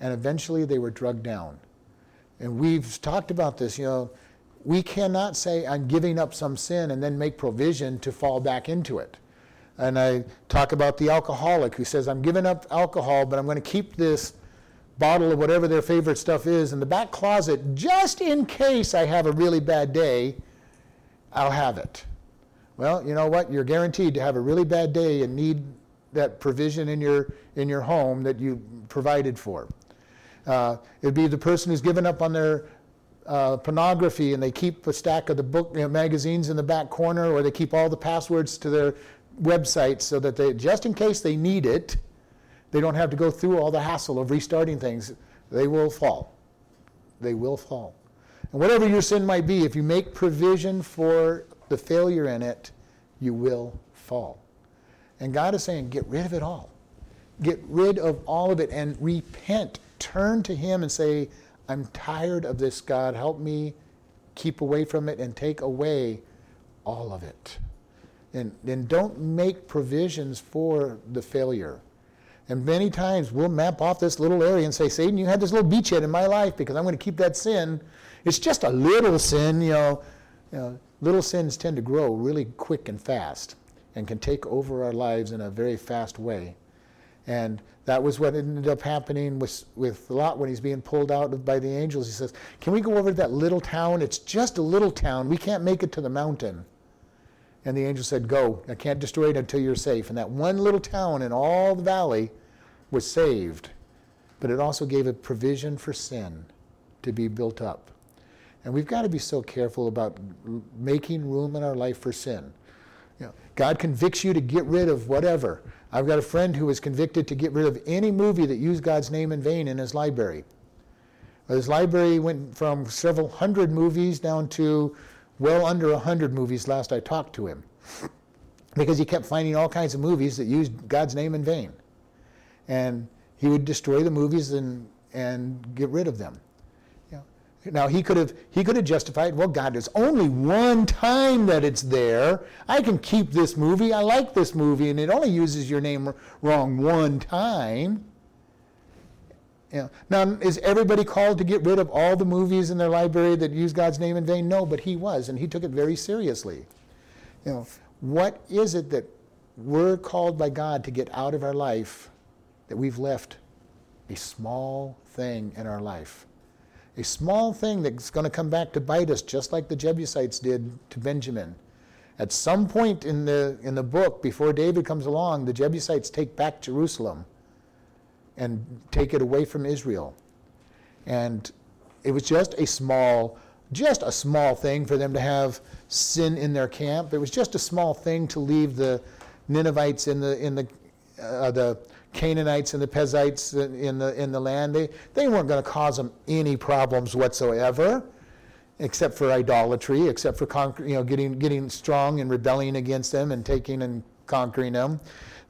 and eventually they were drugged down. And we've talked about this, you know, we cannot say, I'm giving up some sin and then make provision to fall back into it. And I talk about the alcoholic who says, I'm giving up alcohol, but I'm going to keep this bottle of whatever their favorite stuff is in the back closet just in case I have a really bad day, I'll have it. Well, you know what? You're guaranteed to have a really bad day and need that provision in your in your home that you provided for. Uh, it'd be the person who's given up on their uh, pornography and they keep a stack of the book you know, magazines in the back corner, or they keep all the passwords to their websites so that they, just in case they need it, they don't have to go through all the hassle of restarting things. They will fall. They will fall. And whatever your sin might be, if you make provision for the failure in it, you will fall. And God is saying, get rid of it all. Get rid of all of it and repent. Turn to Him and say, I'm tired of this, God. Help me keep away from it and take away all of it. And then don't make provisions for the failure. And many times we'll map off this little area and say, Satan, you had this little beachhead in my life because I'm going to keep that sin. It's just a little sin, you know. You know little sins tend to grow really quick and fast and can take over our lives in a very fast way. And that was what ended up happening with, with Lot when he's being pulled out by the angels. He says, Can we go over to that little town? It's just a little town. We can't make it to the mountain. And the angel said, Go. I can't destroy it until you're safe. And that one little town in all the valley was saved. But it also gave a provision for sin to be built up. And we've got to be so careful about making room in our life for sin. You know, God convicts you to get rid of whatever. I've got a friend who was convicted to get rid of any movie that used God's name in vain in his library. His library went from several hundred movies down to well under a hundred movies last I talked to him. Because he kept finding all kinds of movies that used God's name in vain. And he would destroy the movies and, and get rid of them. Now he could have he could have justified, well, God, there's only one time that it's there. I can keep this movie. I like this movie, and it only uses your name wrong one time. You know, now, is everybody called to get rid of all the movies in their library that use God's name in vain? No, but he was, and he took it very seriously. You know, what is it that we're called by God to get out of our life that we've left a small thing in our life? a small thing that's going to come back to bite us, just like the Jebusites did to Benjamin. At some point in the, in the book, before David comes along, the Jebusites take back Jerusalem and take it away from Israel. And it was just a small, just a small thing for them to have sin in their camp. It was just a small thing to leave the Ninevites in the, in the, uh, the Canaanites and the Perizzites in the, in the land, they, they weren't going to cause them any problems whatsoever, except for idolatry, except for conquer, you know, getting, getting strong and rebelling against them and taking and conquering them.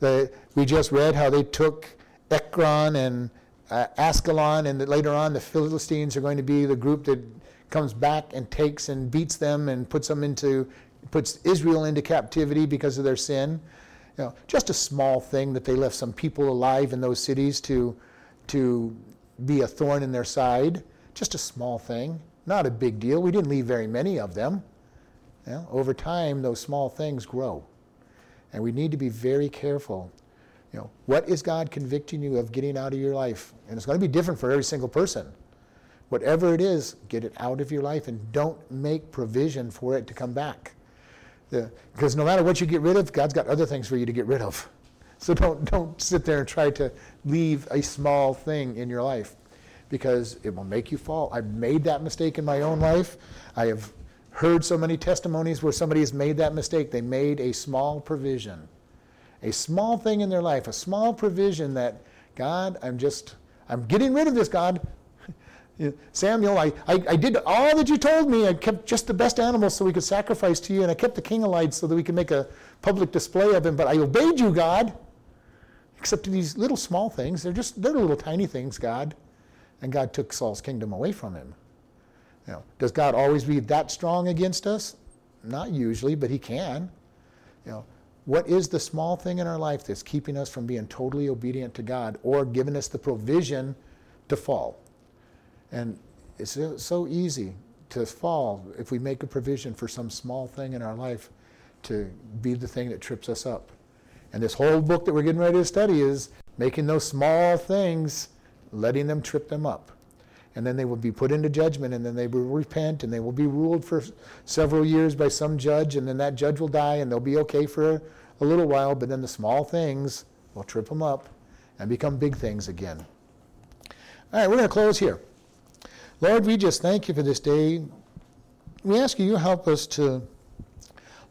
The, we just read how they took Ekron and uh, Askelon, and that later on the Philistines are going to be the group that comes back and takes and beats them and puts them into puts Israel into captivity because of their sin. You know, just a small thing that they left some people alive in those cities to, to be a thorn in their side. Just a small thing, not a big deal. We didn't leave very many of them. You know, over time, those small things grow. And we need to be very careful. You know, what is God convicting you of getting out of your life? And it's going to be different for every single person. Whatever it is, get it out of your life and don't make provision for it to come back. Because no matter what you get rid of, God's got other things for you to get rid of. So don't, don't sit there and try to leave a small thing in your life because it will make you fall. I've made that mistake in my own life. I have heard so many testimonies where somebody has made that mistake. They made a small provision, a small thing in their life, a small provision that, God, I'm just, I'm getting rid of this, God. Samuel, I, I, I, did all that you told me. I kept just the best animals so we could sacrifice to you, and I kept the king alive so that we could make a public display of him. But I obeyed you, God. Except these little small things. They're just they're little tiny things, God. And God took Saul's kingdom away from him. Know, does God always be that strong against us? Not usually, but he can. You know, what is the small thing in our life that's keeping us from being totally obedient to God or giving us the provision to fall? And it's so easy to fall if we make a provision for some small thing in our life to be the thing that trips us up. And this whole book that we're getting ready to study is making those small things, letting them trip them up. And then they will be put into judgment, and then they will repent, and they will be ruled for several years by some judge, and then that judge will die, and they'll be okay for a little while, but then the small things will trip them up and become big things again. All right, we're going to close here. Lord, we just thank you for this day. We ask you, you help us to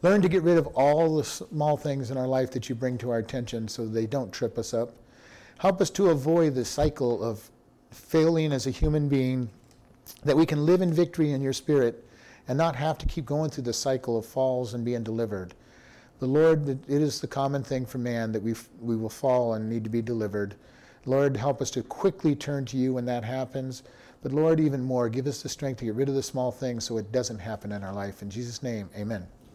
learn to get rid of all the small things in our life that you bring to our attention so they don't trip us up. Help us to avoid the cycle of failing as a human being, that we can live in victory in your spirit and not have to keep going through the cycle of falls and being delivered. The Lord, it is the common thing for man that we, we will fall and need to be delivered. Lord, help us to quickly turn to you when that happens. But Lord, even more, give us the strength to get rid of the small things so it doesn't happen in our life. In Jesus' name, amen.